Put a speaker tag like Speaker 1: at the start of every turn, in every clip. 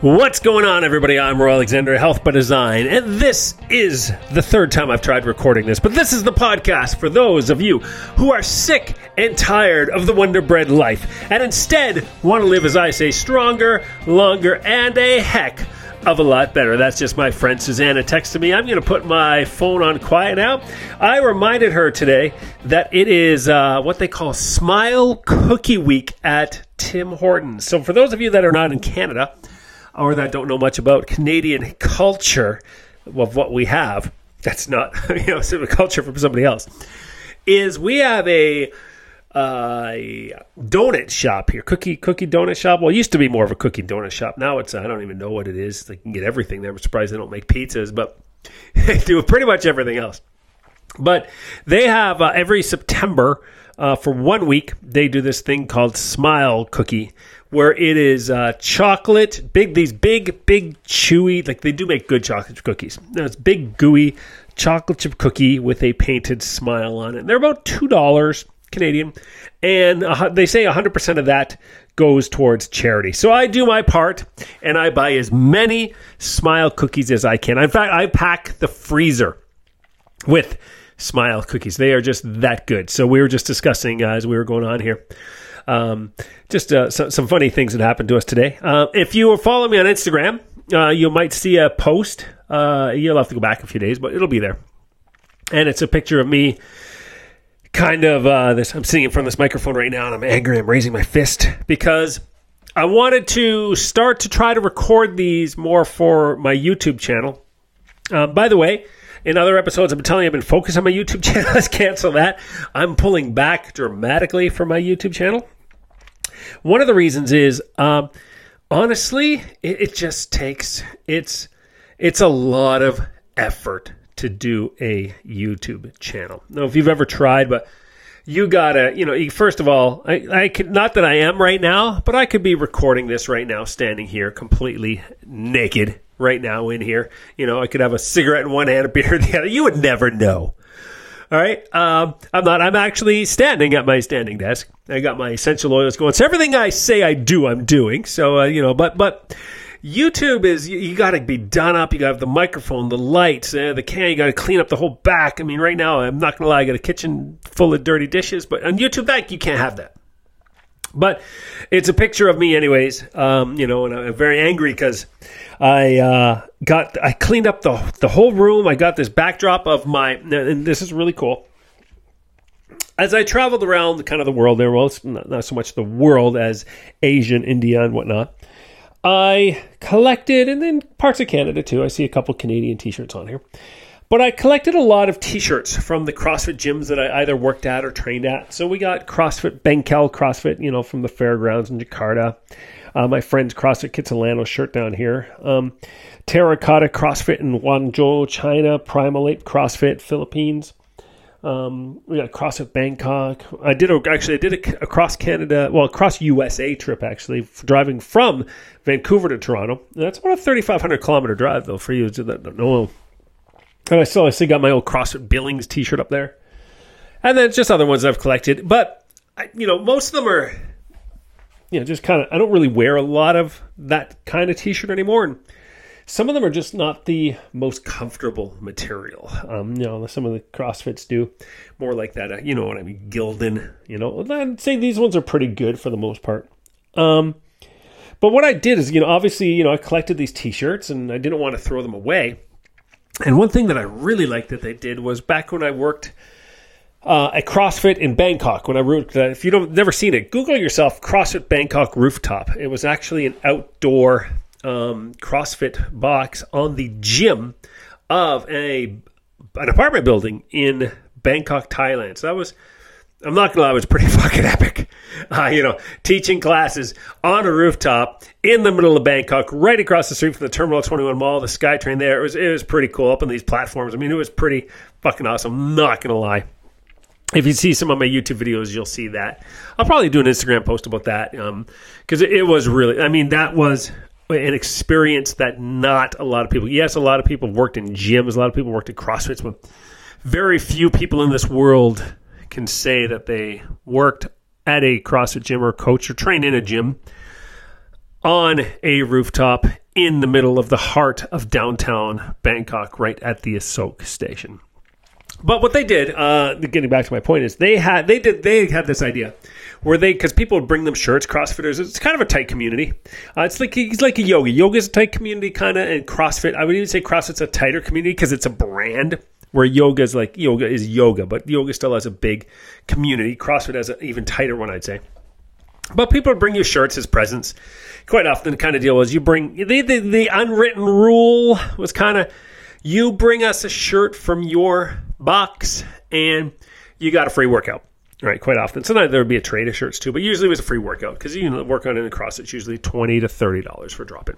Speaker 1: What's going on, everybody? I'm Roar Alexander, Health by Design, and this is the third time I've tried recording this, but this is the podcast for those of you who are sick and tired of the Wonder Bread life and instead want to live, as I say, stronger, longer, and a heck of a lot better. That's just my friend Susanna texted me. I'm going to put my phone on quiet now. I reminded her today that it is uh, what they call Smile Cookie Week at Tim Hortons. So, for those of you that are not in Canada, or that don't know much about Canadian culture of what we have, that's not you know culture from somebody else, is we have a uh, donut shop here, cookie cookie donut shop. Well, it used to be more of a cookie donut shop. Now it's I don't even know what it is. They can get everything there. I'm surprised they don't make pizzas, but they do pretty much everything else. But they have uh, every September uh, for one week they do this thing called Smile Cookie, where it is uh, chocolate, big these big big chewy like they do make good chocolate cookies. Now it's big gooey chocolate chip cookie with a painted smile on it. And They're about two dollars Canadian, and uh, they say 100% of that goes towards charity. So I do my part, and I buy as many smile cookies as I can. In fact, I pack the freezer with smile cookies. They are just that good. So we were just discussing uh, as we were going on here. Um, just uh, so, some funny things that happened to us today. Uh, if you follow me on Instagram, uh, you might see a post. Uh, you'll have to go back a few days, but it'll be there. And it's a picture of me, kind of uh, this. I'm sitting in front of this microphone right now, and I'm angry. I'm raising my fist because I wanted to start to try to record these more for my YouTube channel. Uh, by the way, in other episodes, I've been telling you I've been focused on my YouTube channel. Let's cancel that. I'm pulling back dramatically from my YouTube channel. One of the reasons is, um, honestly, it, it just takes it's it's a lot of effort to do a YouTube channel. Now, if you've ever tried, but you gotta, you know, first of all, I, I could not that I am right now, but I could be recording this right now, standing here completely naked right now in here. You know, I could have a cigarette in one hand, a beer in the other. You would never know. All right. Um, I'm not. I'm actually standing at my standing desk. I got my essential oils going. So everything I say I do, I'm doing. So uh, you know, but but YouTube is you, you got to be done up. You got to have the microphone, the lights, uh, the can. You got to clean up the whole back. I mean, right now, I'm not gonna lie. I got a kitchen full of dirty dishes, but on YouTube, that you can't have that. But it's a picture of me, anyways. Um, you know, and I'm very angry because I uh, got I cleaned up the the whole room. I got this backdrop of my, and this is really cool. As I traveled around kind of the world there, well, not, not so much the world as Asian, India, and whatnot. I collected, and then parts of Canada too. I see a couple Canadian T-shirts on here. But I collected a lot of T-shirts from the CrossFit gyms that I either worked at or trained at. So we got CrossFit Bangkok CrossFit, you know, from the fairgrounds in Jakarta. Uh, my friend's CrossFit Kitsilano shirt down here. Um, Terracotta CrossFit in Guangzhou, China. Primal Ape CrossFit Philippines. Um, we got a CrossFit Bangkok. I did a, actually I did a, across Canada, well across USA trip actually, driving from Vancouver to Toronto. That's about a 3,500 kilometer drive though for you know and I still, I still got my old CrossFit Billings T-shirt up there, and then just other ones I've collected. But I, you know, most of them are, you know, just kind of. I don't really wear a lot of that kind of T-shirt anymore, and some of them are just not the most comfortable material. Um, you know, some of the CrossFits do more like that. Uh, you know what I mean? Gildan. You know, I'd say these ones are pretty good for the most part. Um, but what I did is, you know, obviously, you know, I collected these T-shirts, and I didn't want to throw them away. And one thing that I really liked that they did was back when I worked uh, at CrossFit in Bangkok. When I worked, uh, if you don't never seen it, Google yourself CrossFit Bangkok rooftop. It was actually an outdoor um, CrossFit box on the gym of a an apartment building in Bangkok, Thailand. So that was I'm not gonna lie, it was pretty fucking epic. Uh, you know, teaching classes on a rooftop in the middle of Bangkok, right across the street from the Terminal 21 Mall, the SkyTrain there. It was it was pretty cool up on these platforms. I mean, it was pretty fucking awesome. Not gonna lie. If you see some of my YouTube videos, you'll see that. I'll probably do an Instagram post about that because um, it, it was really. I mean, that was an experience that not a lot of people. Yes, a lot of people worked in gyms. A lot of people worked at CrossFits, but very few people in this world can say that they worked at a CrossFit gym or coach or trained in a gym on a rooftop in the middle of the heart of downtown Bangkok, right at the Asok station. But what they did, uh, getting back to my point, is they had they did they had this idea where they because people would bring them shirts. CrossFitters, it's kind of a tight community. Uh, it's like it's like a yoga. Yoga is a tight community, kind of, and CrossFit. I would even say CrossFit's a tighter community because it's a brand. Where yoga is like yoga is yoga, but yoga still has a big community. CrossFit has an even tighter one, I'd say. But people bring you shirts as presents. Quite often, the kind of deal was you bring the the, the unwritten rule was kind of you bring us a shirt from your box and you got a free workout. Right, quite often. Sometimes there would be a trade of shirts too, but usually it was a free workout because you know workout in the cross it's usually twenty to thirty dollars for drop in.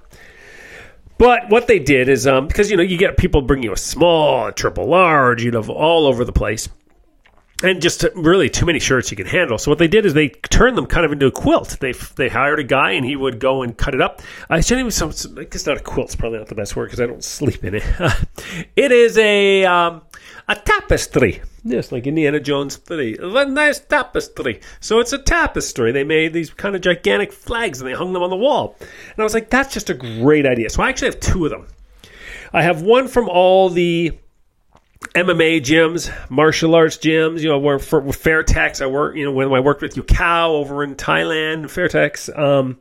Speaker 1: But what they did is um, because you know you get people bring you a small, a triple large, you know, all over the place and just really too many shirts you can handle. So what they did is they turned them kind of into a quilt. They they hired a guy and he would go and cut it up. I shouldn't even. So, I guess not a quilt. It's probably not the best word because I don't sleep in it. it is a um, a tapestry. Yes, like Indiana Jones three. A nice tapestry. So it's a tapestry. They made these kind of gigantic flags and they hung them on the wall. And I was like, that's just a great idea. So I actually have two of them. I have one from all the MMA gyms, martial arts gyms. You know, where for with Fairtex, I work. You know, when I worked with Yokkao over in Thailand, Fairtex, um,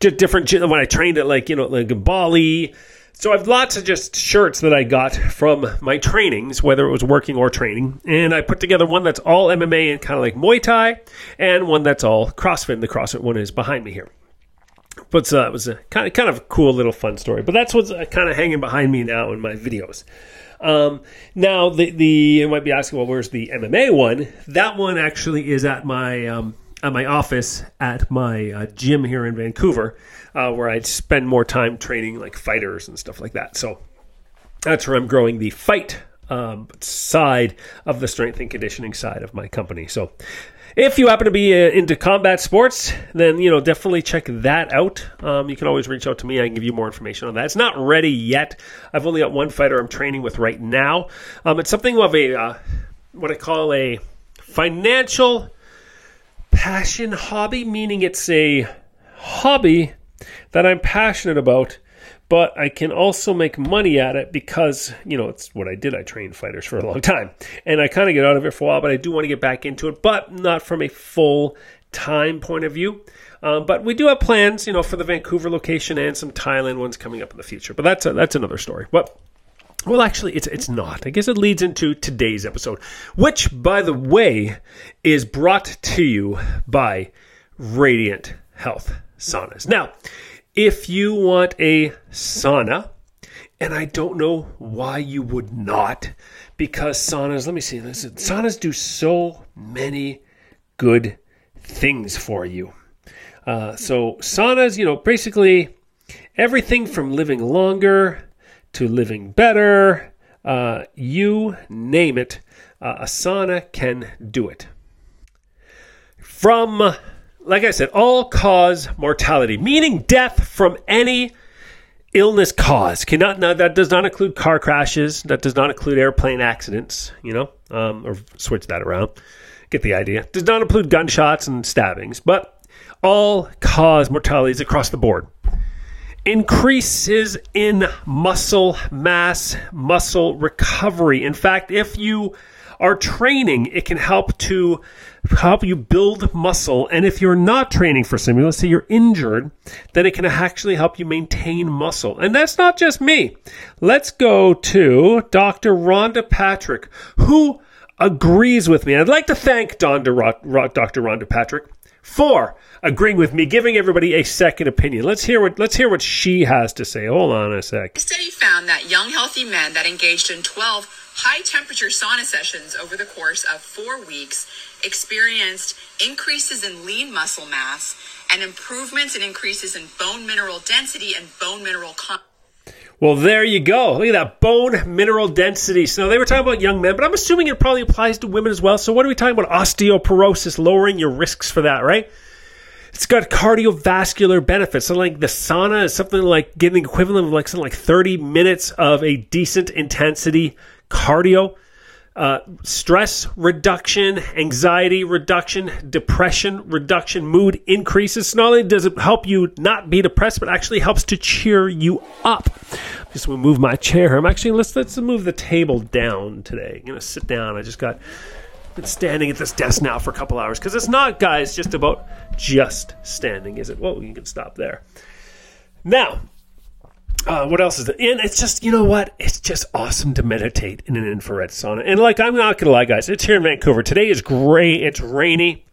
Speaker 1: just different. When I trained at like you know like Bali, so I've lots of just shirts that I got from my trainings, whether it was working or training, and I put together one that's all MMA and kind of like Muay Thai, and one that's all CrossFit. And the CrossFit one is behind me here. But uh, it was a kind of kind of cool little fun story. But that's what's uh, kind of hanging behind me now in my videos. Um, now, the the you might be asking, well, where's the MMA one? That one actually is at my um, at my office at my uh, gym here in Vancouver, uh, where I spend more time training like fighters and stuff like that. So that's where I'm growing the fight um, side of the strength and conditioning side of my company. So if you happen to be uh, into combat sports, then you know definitely check that out. Um, you can always reach out to me. I can give you more information on that. It's not ready yet. I've only got one fighter I'm training with right now. Um, it's something of a uh, what I call a financial passion hobby, meaning it's a hobby that I'm passionate about but I can also make money at it because, you know, it's what I did. I trained fighters for a long time. And I kind of get out of it for a while, but I do want to get back into it, but not from a full time point of view. Um, but we do have plans, you know, for the Vancouver location and some Thailand ones coming up in the future. But that's a, that's another story. But well, actually, it's it's not. I guess it leads into today's episode, which, by the way, is brought to you by Radiant Health Saunas. Now, if you want a sauna, and I don't know why you would not, because saunas, let me see, listen, saunas do so many good things for you. Uh, so, saunas, you know, basically everything from living longer to living better, uh, you name it, uh, a sauna can do it. From like I said, all cause mortality, meaning death from any illness cause. Cannot now that does not include car crashes. That does not include airplane accidents. You know, um, or switch that around. Get the idea. Does not include gunshots and stabbings, but all cause mortalities across the board. Increases in muscle mass, muscle recovery. In fact, if you are training, it can help to help you build muscle. And if you're not training for something, let's say you're injured, then it can actually help you maintain muscle. And that's not just me. Let's go to Dr. Rhonda Patrick, who agrees with me. I'd like to thank Dr. Rhonda Patrick for agreeing with me, giving everybody a second opinion. Let's hear what let's hear what she has to say. Hold on a sec.
Speaker 2: The study found that young healthy men that engaged in 12 high temperature sauna sessions over the course of 4 weeks experienced increases in lean muscle mass and improvements and increases in bone mineral density and bone mineral.
Speaker 1: Well, there you go. Look at that bone mineral density. So they were talking about young men, but I'm assuming it probably applies to women as well. So what are we talking about? Osteoporosis, lowering your risks for that, right? It's got cardiovascular benefits. So like the sauna is something like getting the equivalent of like something like 30 minutes of a decent intensity cardio uh, stress reduction, anxiety reduction, depression reduction, mood increases. Not only does it help you not be depressed, but actually helps to cheer you up. Just gonna move my chair. I'm actually let's let's move the table down today. I'm gonna sit down. I just got been standing at this desk now for a couple hours because it's not, guys, just about just standing, is it? Well, you can stop there. Now, uh, what else is it? And it's just, you know what? It's just awesome to meditate in an infrared sauna. And like, I'm not going to lie, guys, it's here in Vancouver. Today is gray, it's rainy.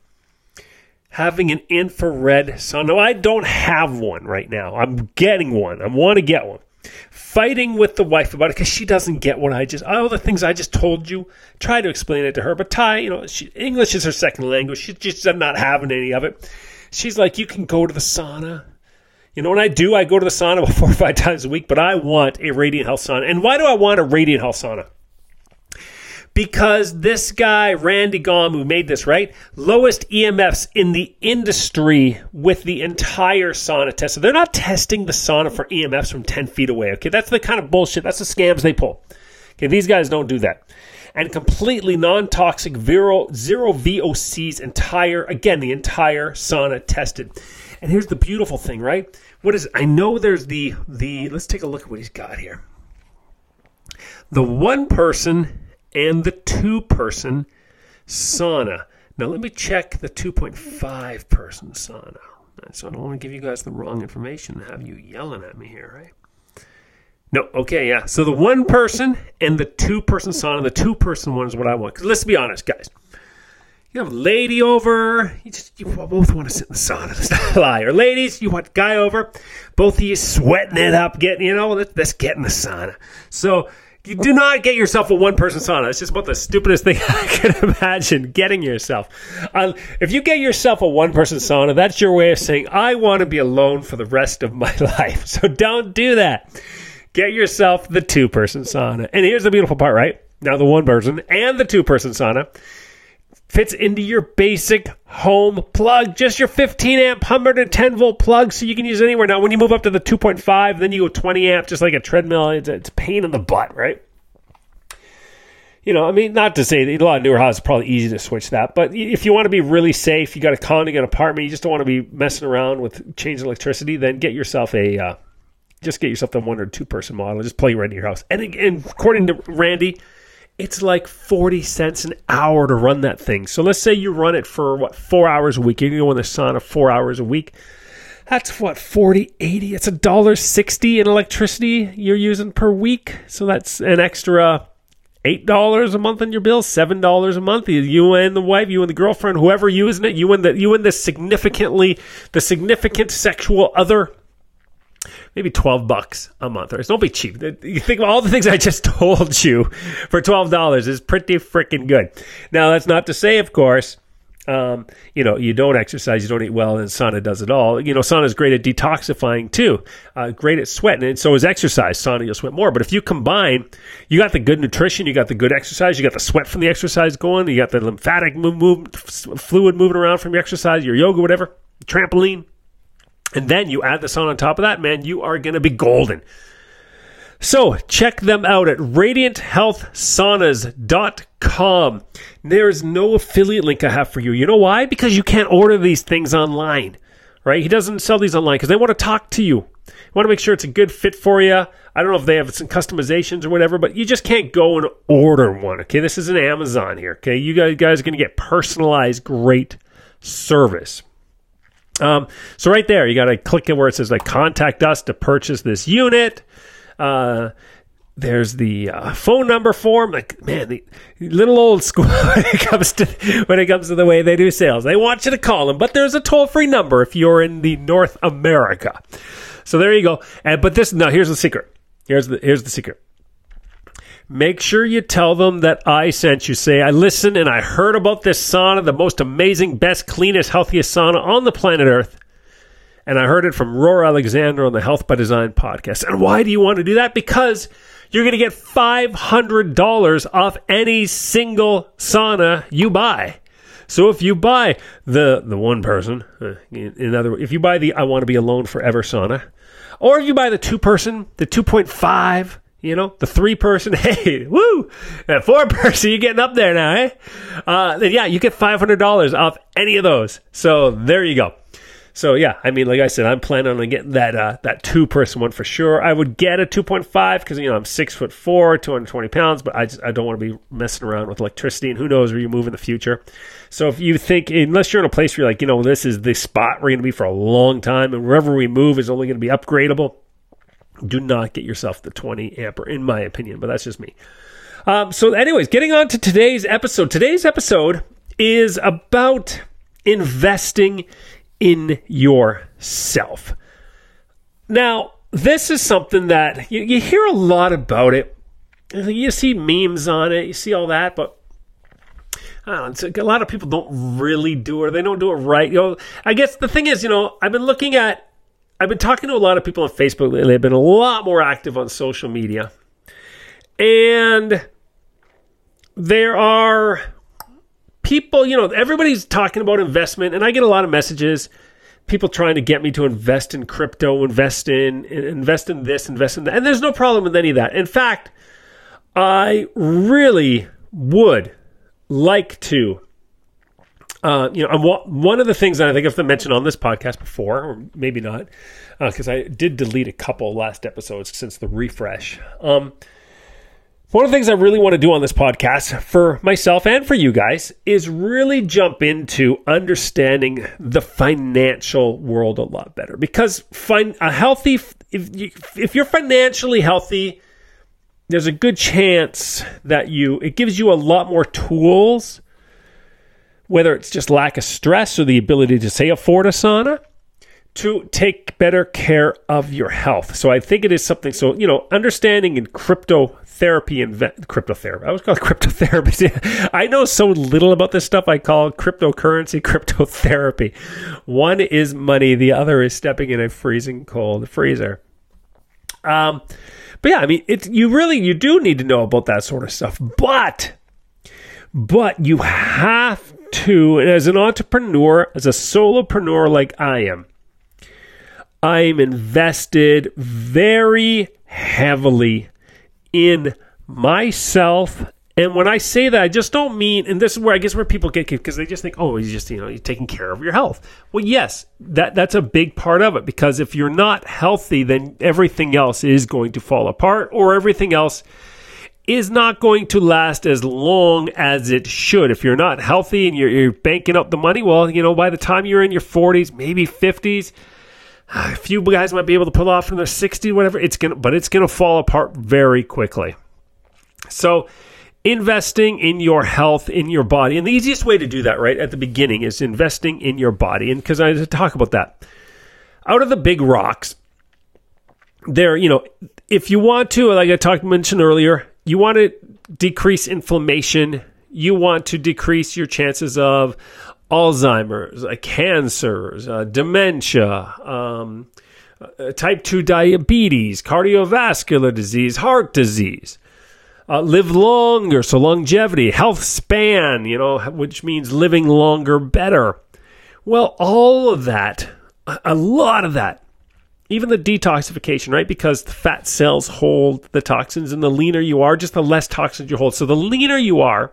Speaker 1: Having an infrared sauna. I don't have one right now. I'm getting one. I want to get one. Fighting with the wife about it because she doesn't get what I just, all the things I just told you. Try to explain it to her. But Ty, you know, she, English is her second language. She's just not having any of it. She's like, you can go to the sauna you know, when I do, I go to the sauna about four or five times a week, but I want a Radiant Health sauna. And why do I want a Radiant Health sauna? Because this guy, Randy Gom, who made this, right? Lowest EMFs in the industry with the entire sauna test. So they're not testing the sauna for EMFs from 10 feet away, okay? That's the kind of bullshit. That's the scams they pull. Okay, these guys don't do that. And completely non toxic, zero VOCs, entire, again, the entire sauna tested. And here's the beautiful thing, right? What is I know there's the the let's take a look at what he's got here. The one person and the two person sauna. Now let me check the 2.5 person sauna. So I don't want to give you guys the wrong information and have you yelling at me here, right? No, okay, yeah. So the one person and the two person sauna, the two person one is what I want. Because let's be honest, guys you have a lady over. You just you both want to sit in the sauna. Let's not lie. Or ladies, you want guy over. Both of you sweating it up, getting you know. Let's, let's get in the sauna. So you do not get yourself a one person sauna. It's just about the stupidest thing I can imagine getting yourself. Uh, if you get yourself a one person sauna, that's your way of saying I want to be alone for the rest of my life. So don't do that. Get yourself the two person sauna. And here's the beautiful part, right? Now the one person and the two person sauna fits into your basic home plug, just your 15 amp 110 volt plug, so you can use it anywhere. Now, when you move up to the 2.5, then you go 20 amp, just like a treadmill. It's, it's a pain in the butt, right? You know, I mean, not to say that a lot of newer houses probably easy to switch that, but if you want to be really safe, you got a condo, got an apartment, you just don't want to be messing around with changing electricity, then get yourself a, uh, just get yourself the one or two person model, just plug right in your house. And, and according to Randy, it's like 40 cents an hour to run that thing. So let's say you run it for what, four hours a week. You can go in the sauna four hours a week. That's what, 40, 80? It's a dollar 60 in electricity you're using per week. So that's an extra $8 a month on your bill, $7 a month. You and the wife, you and the girlfriend, whoever using it, you and the, you and the significantly, the significant sexual other maybe 12 bucks a month. Or it's don't be cheap. You think of all the things I just told you for $12 is pretty freaking good. Now, that's not to say, of course, um, you know, you don't exercise, you don't eat well, and sauna does it all. You know, sauna is great at detoxifying too, uh, great at sweating, and so is exercise. Sauna, you'll sweat more. But if you combine, you got the good nutrition, you got the good exercise, you got the sweat from the exercise going, you got the lymphatic move, move fluid moving around from your exercise, your yoga, whatever, trampoline, and then you add the sun on top of that, man, you are going to be golden. So check them out at radianthealthsaunas.com. There's no affiliate link I have for you. You know why? Because you can't order these things online, right? He doesn't sell these online because they want to talk to you. You want to make sure it's a good fit for you. I don't know if they have some customizations or whatever, but you just can't go and order one. Okay, this is an Amazon here. Okay, you guys are going to get personalized, great service. Um, so right there, you got to click it where it says like contact us to purchase this unit. Uh, there's the uh, phone number form. Like man, the little old school when it comes to when it comes to the way they do sales. They want you to call them, but there's a toll free number if you're in the North America. So there you go. And but this now here's the secret. Here's the here's the secret. Make sure you tell them that I sent you. Say, I listened and I heard about this sauna, the most amazing, best, cleanest, healthiest sauna on the planet Earth. And I heard it from Roar Alexander on the Health by Design podcast. And why do you want to do that? Because you're going to get $500 off any single sauna you buy. So if you buy the the one person, uh, in other words, if you buy the I want to be alone forever sauna, or if you buy the two person, the 2.5 You know, the three person, hey, woo, that four person, you're getting up there now, eh? Uh, yeah, you get $500 off any of those. So there you go. So yeah, I mean, like I said, I'm planning on getting that uh, that two person one for sure. I would get a 2.5 because you know I'm six foot four, 220 pounds, but I just I don't want to be messing around with electricity, and who knows where you move in the future. So if you think, unless you're in a place where you're like, you know, this is the spot we're going to be for a long time, and wherever we move is only going to be upgradable, do not get yourself the 20 ampere, in my opinion. But that's just me. Um, so, anyways, getting on to today's episode. Today's episode is about investing in yourself. Now, this is something that you, you hear a lot about it. You see memes on it, you see all that, but know, a lot of people don't really do it. They don't do it right. You know, I guess the thing is, you know, I've been looking at, I've been talking to a lot of people on Facebook lately. They've been a lot more active on social media, and there are people, you know, everybody's talking about investment, and I get a lot of messages. People trying to get me to invest in crypto, invest in invest in this, invest in that, and there's no problem with any of that. In fact, I really would like to. Uh, you know, I'm, one of the things that I think I've mentioned on this podcast before, or maybe not, because uh, I did delete a couple last episodes since the refresh. Um, one of the things I really want to do on this podcast for myself and for you guys is really jump into understanding the financial world a lot better. Because fin- a healthy, if, you, if you're financially healthy, there's a good chance that you it gives you a lot more tools whether it's just lack of stress or the ability to say afford a sauna to take better care of your health. So i think it is something so you know understanding in cryptotherapy and cryptotherapy i was called cryptotherapy. I know so little about this stuff i call cryptocurrency cryptotherapy. One is money the other is stepping in a freezing cold freezer. Um but yeah, I mean, it's you really you do need to know about that sort of stuff. But but you have to as an entrepreneur, as a solopreneur like I am, I'm invested very heavily in myself and when I say that, I just don't mean, and this is where I guess where people get because they just think, oh, he's just you know you're taking care of your health. Well, yes, that that's a big part of it because if you're not healthy, then everything else is going to fall apart, or everything else is not going to last as long as it should. If you're not healthy and you're, you're banking up the money, well, you know, by the time you're in your 40s, maybe 50s, a few guys might be able to pull off from their 60s, whatever. It's gonna, but it's gonna fall apart very quickly. So investing in your health, in your body. And the easiest way to do that, right, at the beginning is investing in your body. And because I had to talk about that. Out of the big rocks, there, you know, if you want to, like I talked mentioned earlier, you want to decrease inflammation, you want to decrease your chances of Alzheimer's, uh, cancers, uh, dementia, um, uh, type 2 diabetes, cardiovascular disease, heart disease uh, live longer, so longevity, health span, you know, which means living longer better. Well, all of that, a lot of that, even the detoxification, right? Because the fat cells hold the toxins, and the leaner you are, just the less toxins you hold. So the leaner you are,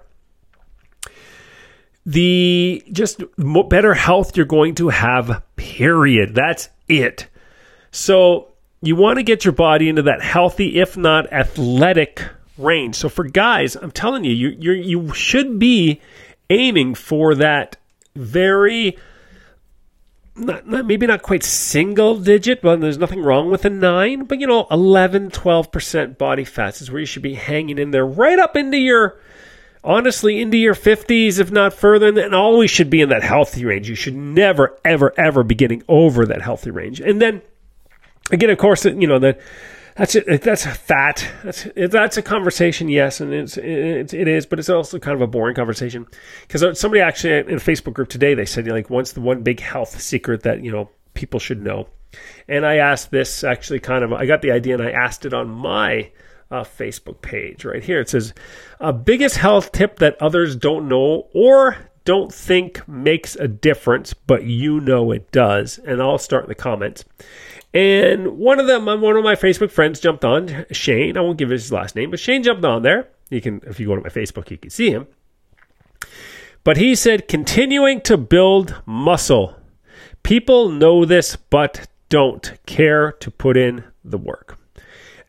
Speaker 1: the just better health you're going to have, period. That's it. So you want to get your body into that healthy, if not athletic range. So for guys, I'm telling you, you you you should be aiming for that very not, not, maybe not quite single digit, but there's nothing wrong with a 9, but you know, 11, 12% body fats is where you should be hanging in there right up into your honestly into your 50s if not further and always should be in that healthy range. You should never ever ever be getting over that healthy range. And then again, of course, you know, the that's it. That's fat. That's that's a conversation, yes, and it's it, it is, but it's also kind of a boring conversation because somebody actually in a Facebook group today they said like what's the one big health secret that you know people should know, and I asked this actually kind of I got the idea and I asked it on my uh, Facebook page right here. It says, uh, biggest health tip that others don't know or don't think makes a difference, but you know it does. And I'll start in the comments. And one of them, one of my Facebook friends jumped on, Shane. I won't give his last name, but Shane jumped on there. You can, if you go to my Facebook, you can see him. But he said, continuing to build muscle. People know this, but don't care to put in the work.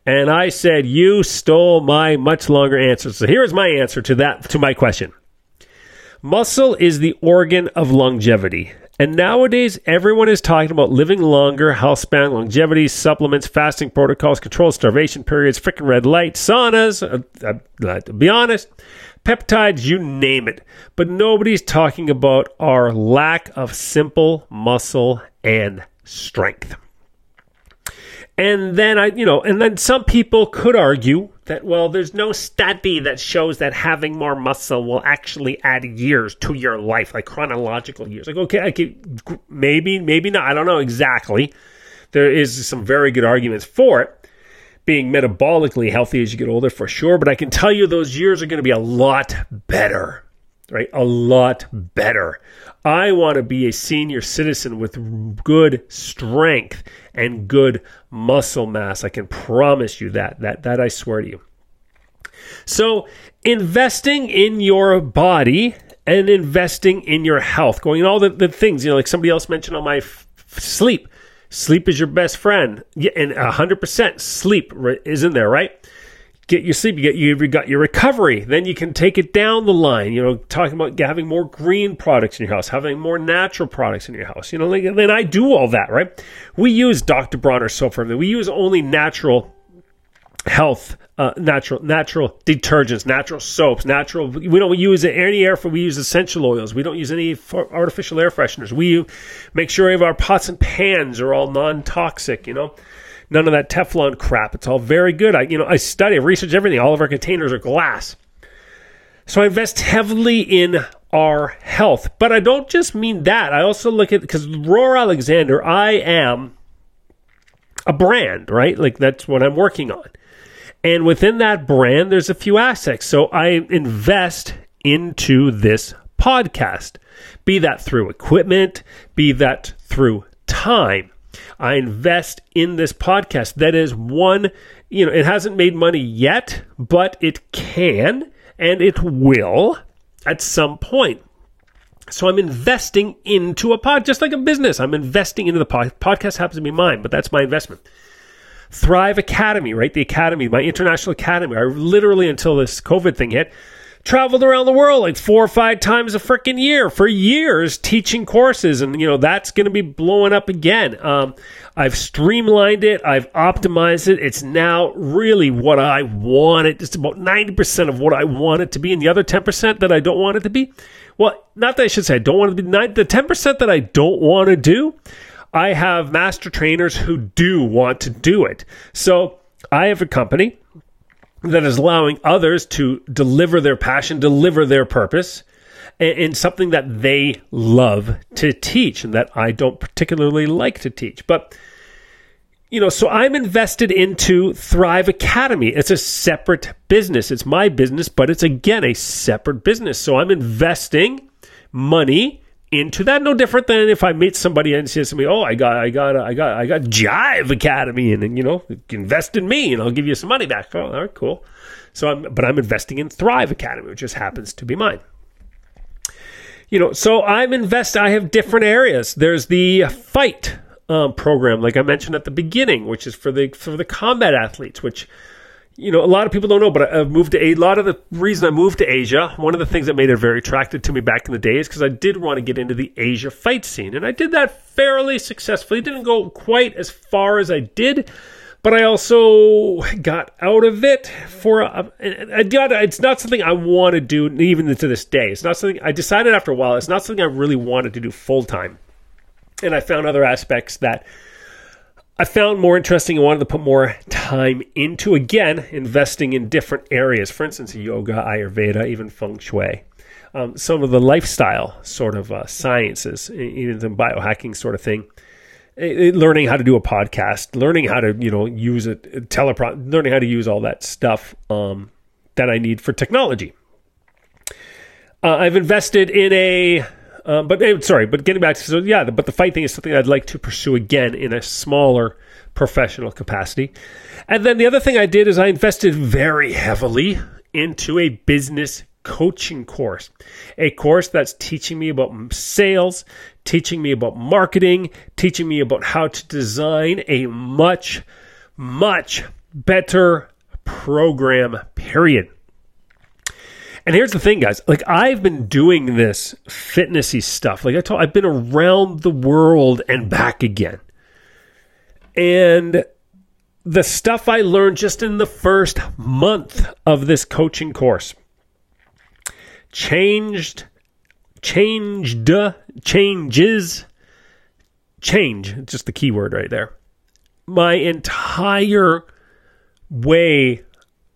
Speaker 1: And I said, You stole my much longer answer. So here's my answer to that, to my question. Muscle is the organ of longevity. And nowadays, everyone is talking about living longer, health span, longevity, supplements, fasting protocols, controlled starvation periods, freaking red light, saunas. Uh, uh, to be honest, peptides, you name it. But nobody's talking about our lack of simple muscle and strength. And then I, you know, and then some people could argue that, well, there's no study that shows that having more muscle will actually add years to your life, like chronological years. Like, okay, I could, maybe, maybe not. I don't know exactly. There is some very good arguments for it being metabolically healthy as you get older for sure, but I can tell you those years are going to be a lot better, right? A lot better. I want to be a senior citizen with good strength and good muscle mass. I can promise you that. That that I swear to you. So, investing in your body and investing in your health, going all the, the things, you know, like somebody else mentioned on my f- sleep. Sleep is your best friend. Yeah, and 100% sleep is in there, right? Get your sleep, you get you got your recovery. Then you can take it down the line. You know, talking about having more green products in your house, having more natural products in your house. You know, like, then I do all that, right? We use Dr. Bronner soap. We use only natural health, uh, natural natural detergents, natural soaps, natural. We don't use any air for. We use essential oils. We don't use any artificial air fresheners. We make sure of our pots and pans are all non toxic. You know none of that Teflon crap. It's all very good. I, you know, I study, I research everything. All of our containers are glass. So I invest heavily in our health. But I don't just mean that. I also look at, because Roar Alexander, I am a brand, right? Like that's what I'm working on. And within that brand, there's a few aspects. So I invest into this podcast, be that through equipment, be that through time. I invest in this podcast. That is one, you know, it hasn't made money yet, but it can and it will at some point. So I'm investing into a pod, just like a business. I'm investing into the pod. Podcast happens to be mine, but that's my investment. Thrive Academy, right? The academy, my international academy. I literally, until this COVID thing hit, traveled around the world like four or five times a freaking year for years teaching courses and you know that's going to be blowing up again. Um, i've streamlined it. I've optimized it. It's now really what i want it it's about 90% of what i want it to be and the other 10% that i don't want it to be. Well not that i should say i don't want it to be the 10% that i don't want to do i have master trainers who do want to do it. So i have a company that is allowing others to deliver their passion, deliver their purpose in something that they love to teach and that I don't particularly like to teach. But you know, so I'm invested into Thrive Academy. It's a separate business. It's my business, but it's again a separate business. So I'm investing money into that. No different than if I meet somebody and says to me, "Oh, I got, I got, I got, I got Jive Academy, and, and you know, invest in me, and I'll give you some money back." Oh, all right, cool. So, I'm, but I'm investing in Thrive Academy, which just happens to be mine. You know, so I'm invest. I have different areas. There's the fight um, program, like I mentioned at the beginning, which is for the for the combat athletes, which you know, a lot of people don't know, but I've moved to a lot of the reason I moved to Asia. One of the things that made it very attractive to me back in the day is because I did want to get into the Asia fight scene, and I did that fairly successfully. Didn't go quite as far as I did, but I also got out of it for a, I got. It's not something I want to do even to this day. It's not something I decided after a while. It's not something I really wanted to do full time, and I found other aspects that I found more interesting and wanted to put more time into, again, investing in different areas. For instance, yoga, Ayurveda, even feng shui. Um, some of the lifestyle sort of uh, sciences, even some biohacking sort of thing. It, learning how to do a podcast, learning how to, you know, use a telepro, learning how to use all that stuff um, that I need for technology. Uh, I've invested in a, uh, but sorry, but getting back to so yeah, but the fight thing is something I'd like to pursue again in a smaller professional capacity. And then the other thing I did is I invested very heavily into a business coaching course, a course that's teaching me about sales, teaching me about marketing, teaching me about how to design a much, much better program, period. And here's the thing, guys. Like I've been doing this fitnessy stuff. Like I told, I've been around the world and back again. And the stuff I learned just in the first month of this coaching course changed, changed, changes, change, just the key word right there. My entire way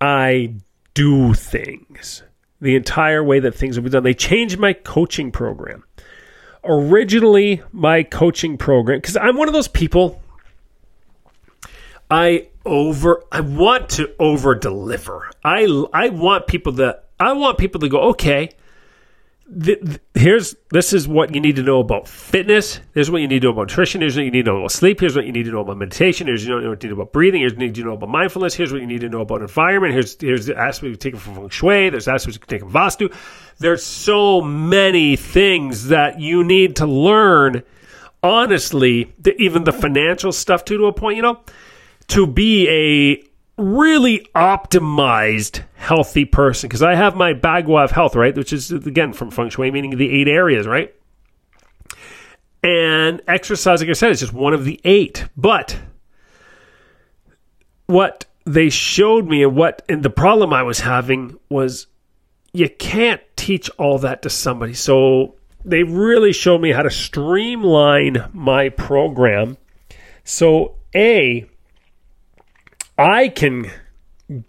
Speaker 1: I do things, the entire way that things have been done. They changed my coaching program. Originally, my coaching program, because I'm one of those people, I over, I want to over deliver. I, I want people that, I want people to go, okay, here's this is what you need to know about fitness. Here's what you need to know about nutrition. Here's what you need to know about sleep. Here's what you need to know about meditation. Here's what you need to know about breathing. Here's what you need to know about mindfulness. Here's what you need to know about environment. Here's here's the aspects you take from feng shui. There's aspects you can take from vastu. There's so many things that you need to learn. Honestly, even the financial stuff too, to a point, you know, to be a really optimized healthy person because I have my Bagua of health, right? Which is again from feng shui, meaning the eight areas, right? And exercise, like I said, is just one of the eight. But what they showed me and what and the problem I was having was you can't teach all that to somebody. So they really showed me how to streamline my program. So A, I can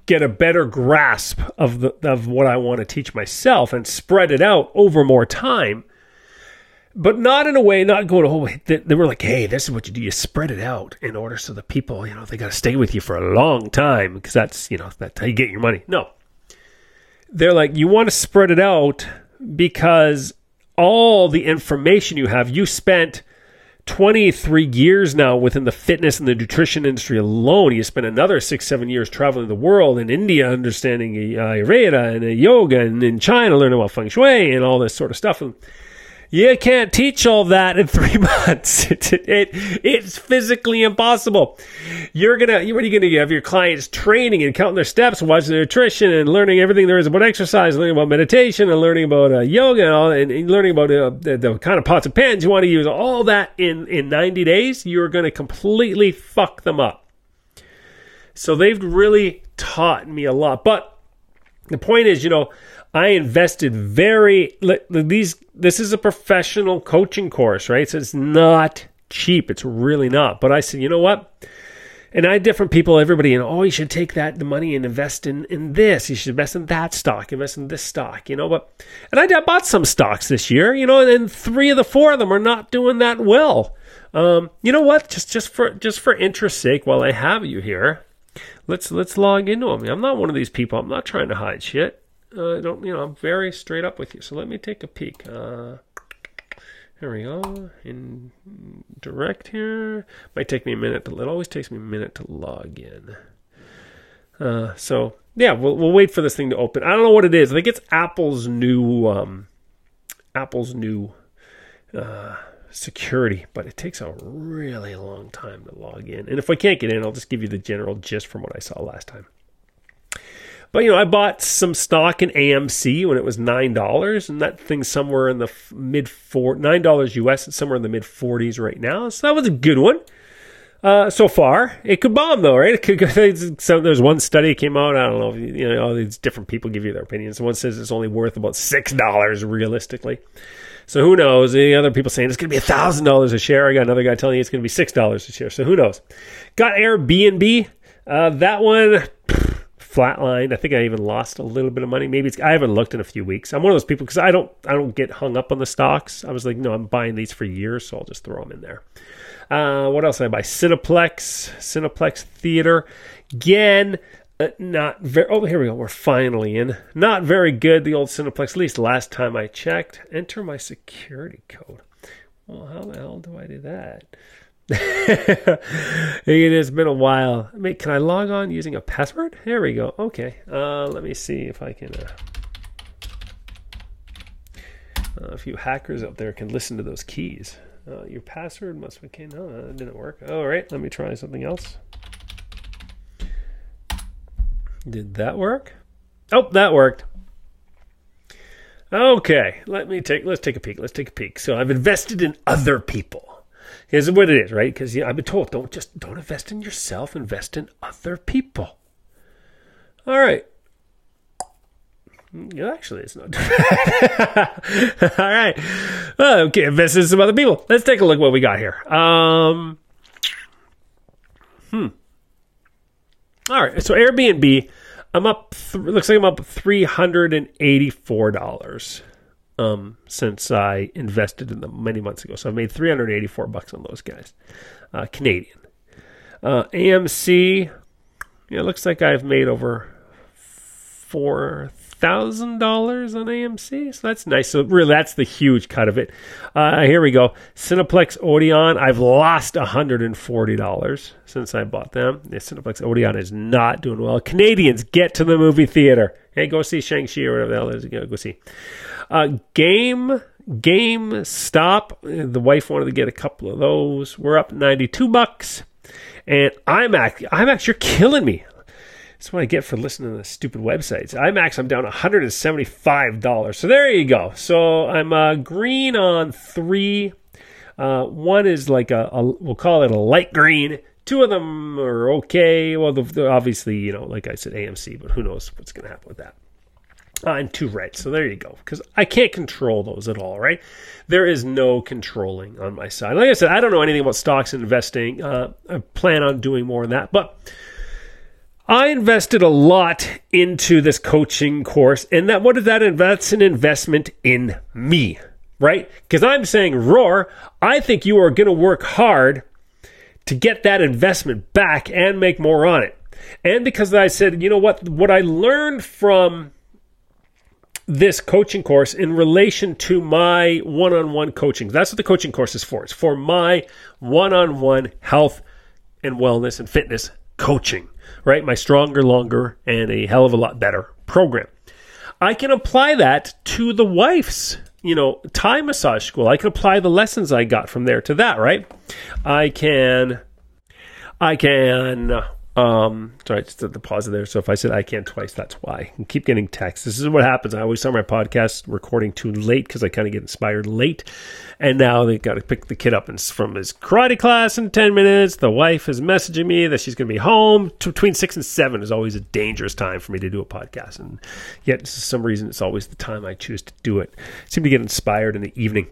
Speaker 1: get a better grasp of the of what I want to teach myself and spread it out over more time. But not in a way, not going, oh, they, they were like, hey, this is what you do. You spread it out in order so the people, you know, they got to stay with you for a long time because that's, you know, that's how you get your money. No. They're like, you want to spread it out because all the information you have, you spent 23 years now within the fitness and the nutrition industry alone. You spent another six, seven years traveling the world in India, understanding Ayurveda and uh, yoga, and in China, learning about feng shui and all this sort of stuff. And you can't teach all that in three months. It, it, it's physically impossible. You're gonna, what are you gonna have your clients training and counting their steps, watching their nutrition, and learning everything there is about exercise, learning about meditation, and learning about uh, yoga, and, all, and, and learning about uh, the, the, kind of pots and pans you want to use. All that in in 90 days, you're gonna completely fuck them up. So they've really taught me a lot. But the point is, you know, I invested very these this is a professional coaching course, right? So it's not cheap. It's really not. But I said, you know what? And I had different people, everybody, and oh, you should take that the money and invest in in this. You should invest in that stock, invest in this stock, you know. But and I, I bought some stocks this year, you know, and three of the four of them are not doing that well. Um, you know what? Just just for just for interest sake, while I have you here, let's let's log into them. I'm not one of these people. I'm not trying to hide shit uh, don't you know I'm very straight up with you. So let me take a peek. Uh, here we go. In direct here. Might take me a minute. It always takes me a minute to log in. Uh, so yeah, we'll we'll wait for this thing to open. I don't know what it is. I think it's Apple's new um, Apple's new uh, security, but it takes a really long time to log in. And if I can't get in, I'll just give you the general gist from what I saw last time. But you know, I bought some stock in AMC when it was nine dollars, and that thing's somewhere in the mid four nine dollars US. It's somewhere in the mid forties right now. So that was a good one. Uh, so far, it could bomb though, right? It could. So there's one study came out. I don't know. You know, all these different people give you their opinions. One says it's only worth about six dollars realistically. So who knows? The other people saying it's going to be thousand dollars a share. I got another guy telling you it's going to be six dollars a share. So who knows? Got Airbnb. Uh, that one flatlined. I think I even lost a little bit of money. Maybe it's I haven't looked in a few weeks. I'm one of those people because I don't I don't get hung up on the stocks. I was like, no, I'm buying these for years, so I'll just throw them in there. Uh, what else did I buy? Cineplex, Cineplex Theater. Again, Uh, not very. Oh, here we go. We're finally in. Not very good. The old Cineplex. At least last time I checked. Enter my security code. Well, how the hell do I do that? it has been a while. I mean, can I log on using a password? There we go. Okay. Uh, let me see if I can. Uh, a few hackers out there can listen to those keys. Uh, your password must be okay. No, that didn't work. All right, let me try something else. Did that work? Oh, that worked. Okay, let me take. Let's take a peek. Let's take a peek. So I've invested in other people. Here's what it is, right? Because I've been told don't just don't invest in yourself. Invest in other people. All right. Yeah, actually, it's not. All right. Okay, invest in some other people. Let's take a look what we got here. Um. Hmm. All right. So Airbnb, I'm up. Th- looks like I'm up three hundred and eighty-four dollars um, since I invested in them many months ago. So I've made 384 bucks on those guys, uh, Canadian. Uh, AMC, it looks like I've made over four thousand dollars on AMC. So that's nice. So really, that's the huge cut of it. Uh, here we go. Cineplex Odeon. I've lost hundred and forty dollars since I bought them. The Cineplex Odeon is not doing well. Canadians, get to the movie theater. Hey, go see Shang Chi or whatever the hell it is. Go, go see. Uh, game Game Stop. The wife wanted to get a couple of those. We're up ninety two bucks. And IMAX, IMAX, you're killing me. That's what I get for listening to the stupid websites. IMAX, I'm down $175. So there you go. So I'm uh, green on three. Uh, one is like a, a, we'll call it a light green. Two of them are okay. Well, the, obviously, you know, like I said, AMC, but who knows what's going to happen with that. Uh, and two red. So there you go. Because I can't control those at all, right? There is no controlling on my side. Like I said, I don't know anything about stocks and investing. Uh, I plan on doing more of that. But I invested a lot into this coaching course, and that what is that? That's an investment in me, right? Because I'm saying, Roar, I think you are going to work hard to get that investment back and make more on it. And because I said, you know what, what I learned from this coaching course in relation to my one on one coaching. That's what the coaching course is for. It's for my one on one health and wellness and fitness coaching right? My stronger, longer, and a hell of a lot better program. I can apply that to the wife's, you know, Thai massage school. I can apply the lessons I got from there to that, right? I can, I can um, sorry, just the pause there. So if I said I can't twice, that's why. And keep getting texts. This is what happens. I always start my podcast recording too late because I kind of get inspired late. And now they got to pick the kid up from his karate class in 10 minutes. The wife is messaging me that she's going to be home. Between six and seven is always a dangerous time for me to do a podcast. And yet, for some reason, it's always the time I choose to do it. I seem to get inspired in the evening.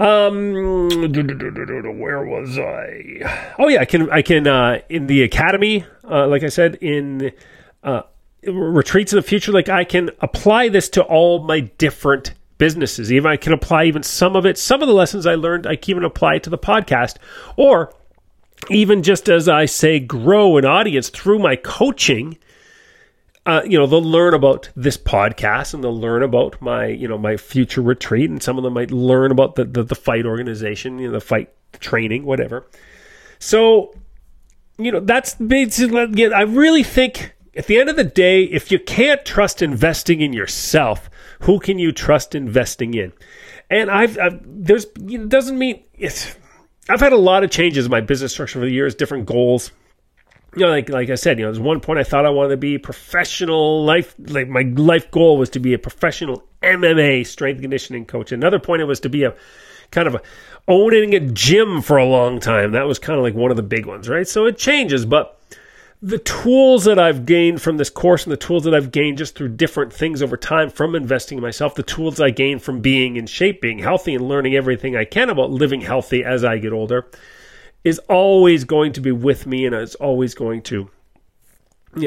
Speaker 1: Um, where was I? Oh yeah, I can I can uh, in the academy, uh, like I said, in uh, retreats in the future. Like I can apply this to all my different businesses. Even I can apply even some of it. Some of the lessons I learned, I can even apply to the podcast, or even just as I say, grow an audience through my coaching uh, you know, they'll learn about this podcast and they'll learn about my, you know, my future retreat, and some of them might learn about the the, the fight organization, you know, the fight training, whatever. So, you know, that's basically. I really think at the end of the day, if you can't trust investing in yourself, who can you trust investing in? And I've, I've there's it doesn't mean it's. I've had a lot of changes in my business structure over the years, different goals, you know, like like I said, you know, there's one point I thought I wanted to be professional life. Like my life goal was to be a professional MMA strength conditioning coach. Another point it was to be a kind of a, owning a gym for a long time. That was kind of like one of the big ones, right? So it changes, but the tools that I've gained from this course and the tools that I've gained just through different things over time from investing in myself, the tools I gained from being in shape, being healthy, and learning everything I can about living healthy as I get older is always going to be with me and it's always going to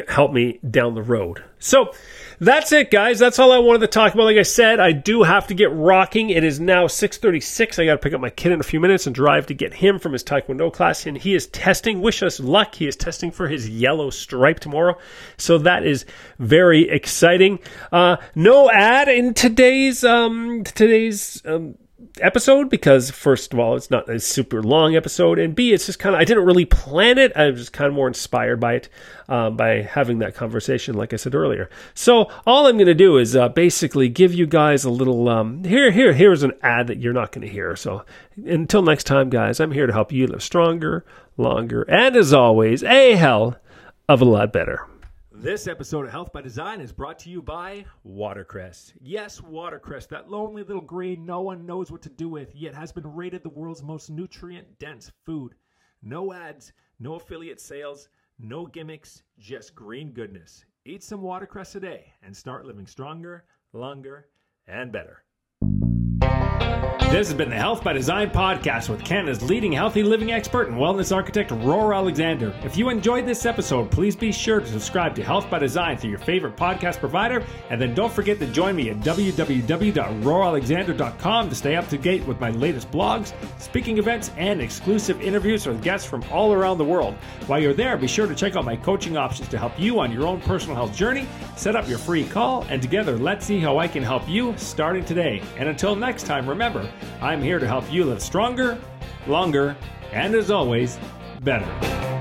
Speaker 1: help me down the road. So that's it, guys. That's all I wanted to talk about. Like I said, I do have to get rocking. It is now 6:36. I got to pick up my kid in a few minutes and drive to get him from his taekwondo class. And he is testing. Wish us luck. He is testing for his yellow stripe tomorrow. So that is very exciting. Uh, no ad in today's um, today's. Um, episode because first of all it's not a super long episode and b it's just kind of i didn't really plan it. I was just kind of more inspired by it uh, by having that conversation like i said earlier. So all i'm going to do is uh, basically give you guys a little um, here here here's an ad that you're not going to hear. So until next time guys i'm here to help you live stronger longer and as always a hell of a lot better this episode of Health by Design is brought to you by Watercress. Yes, Watercress, that lonely little green no one knows what to do with, yet has been rated the world's most nutrient dense food. No ads, no affiliate sales, no gimmicks, just green goodness. Eat some watercress today and start living stronger, longer, and better. This has been the Health by Design podcast with Canada's leading healthy living expert and wellness architect, Roar Alexander. If you enjoyed this episode, please be sure to subscribe to Health by Design through your favorite podcast provider. And then don't forget to join me at www.roaralexander.com to stay up to date with my latest blogs, speaking events, and exclusive interviews with guests from all around the world. While you're there, be sure to check out my coaching options to help you on your own personal health journey. Set up your free call, and together, let's see how I can help you starting today. And until next time, remember, I'm here to help you live stronger, longer, and as always, better.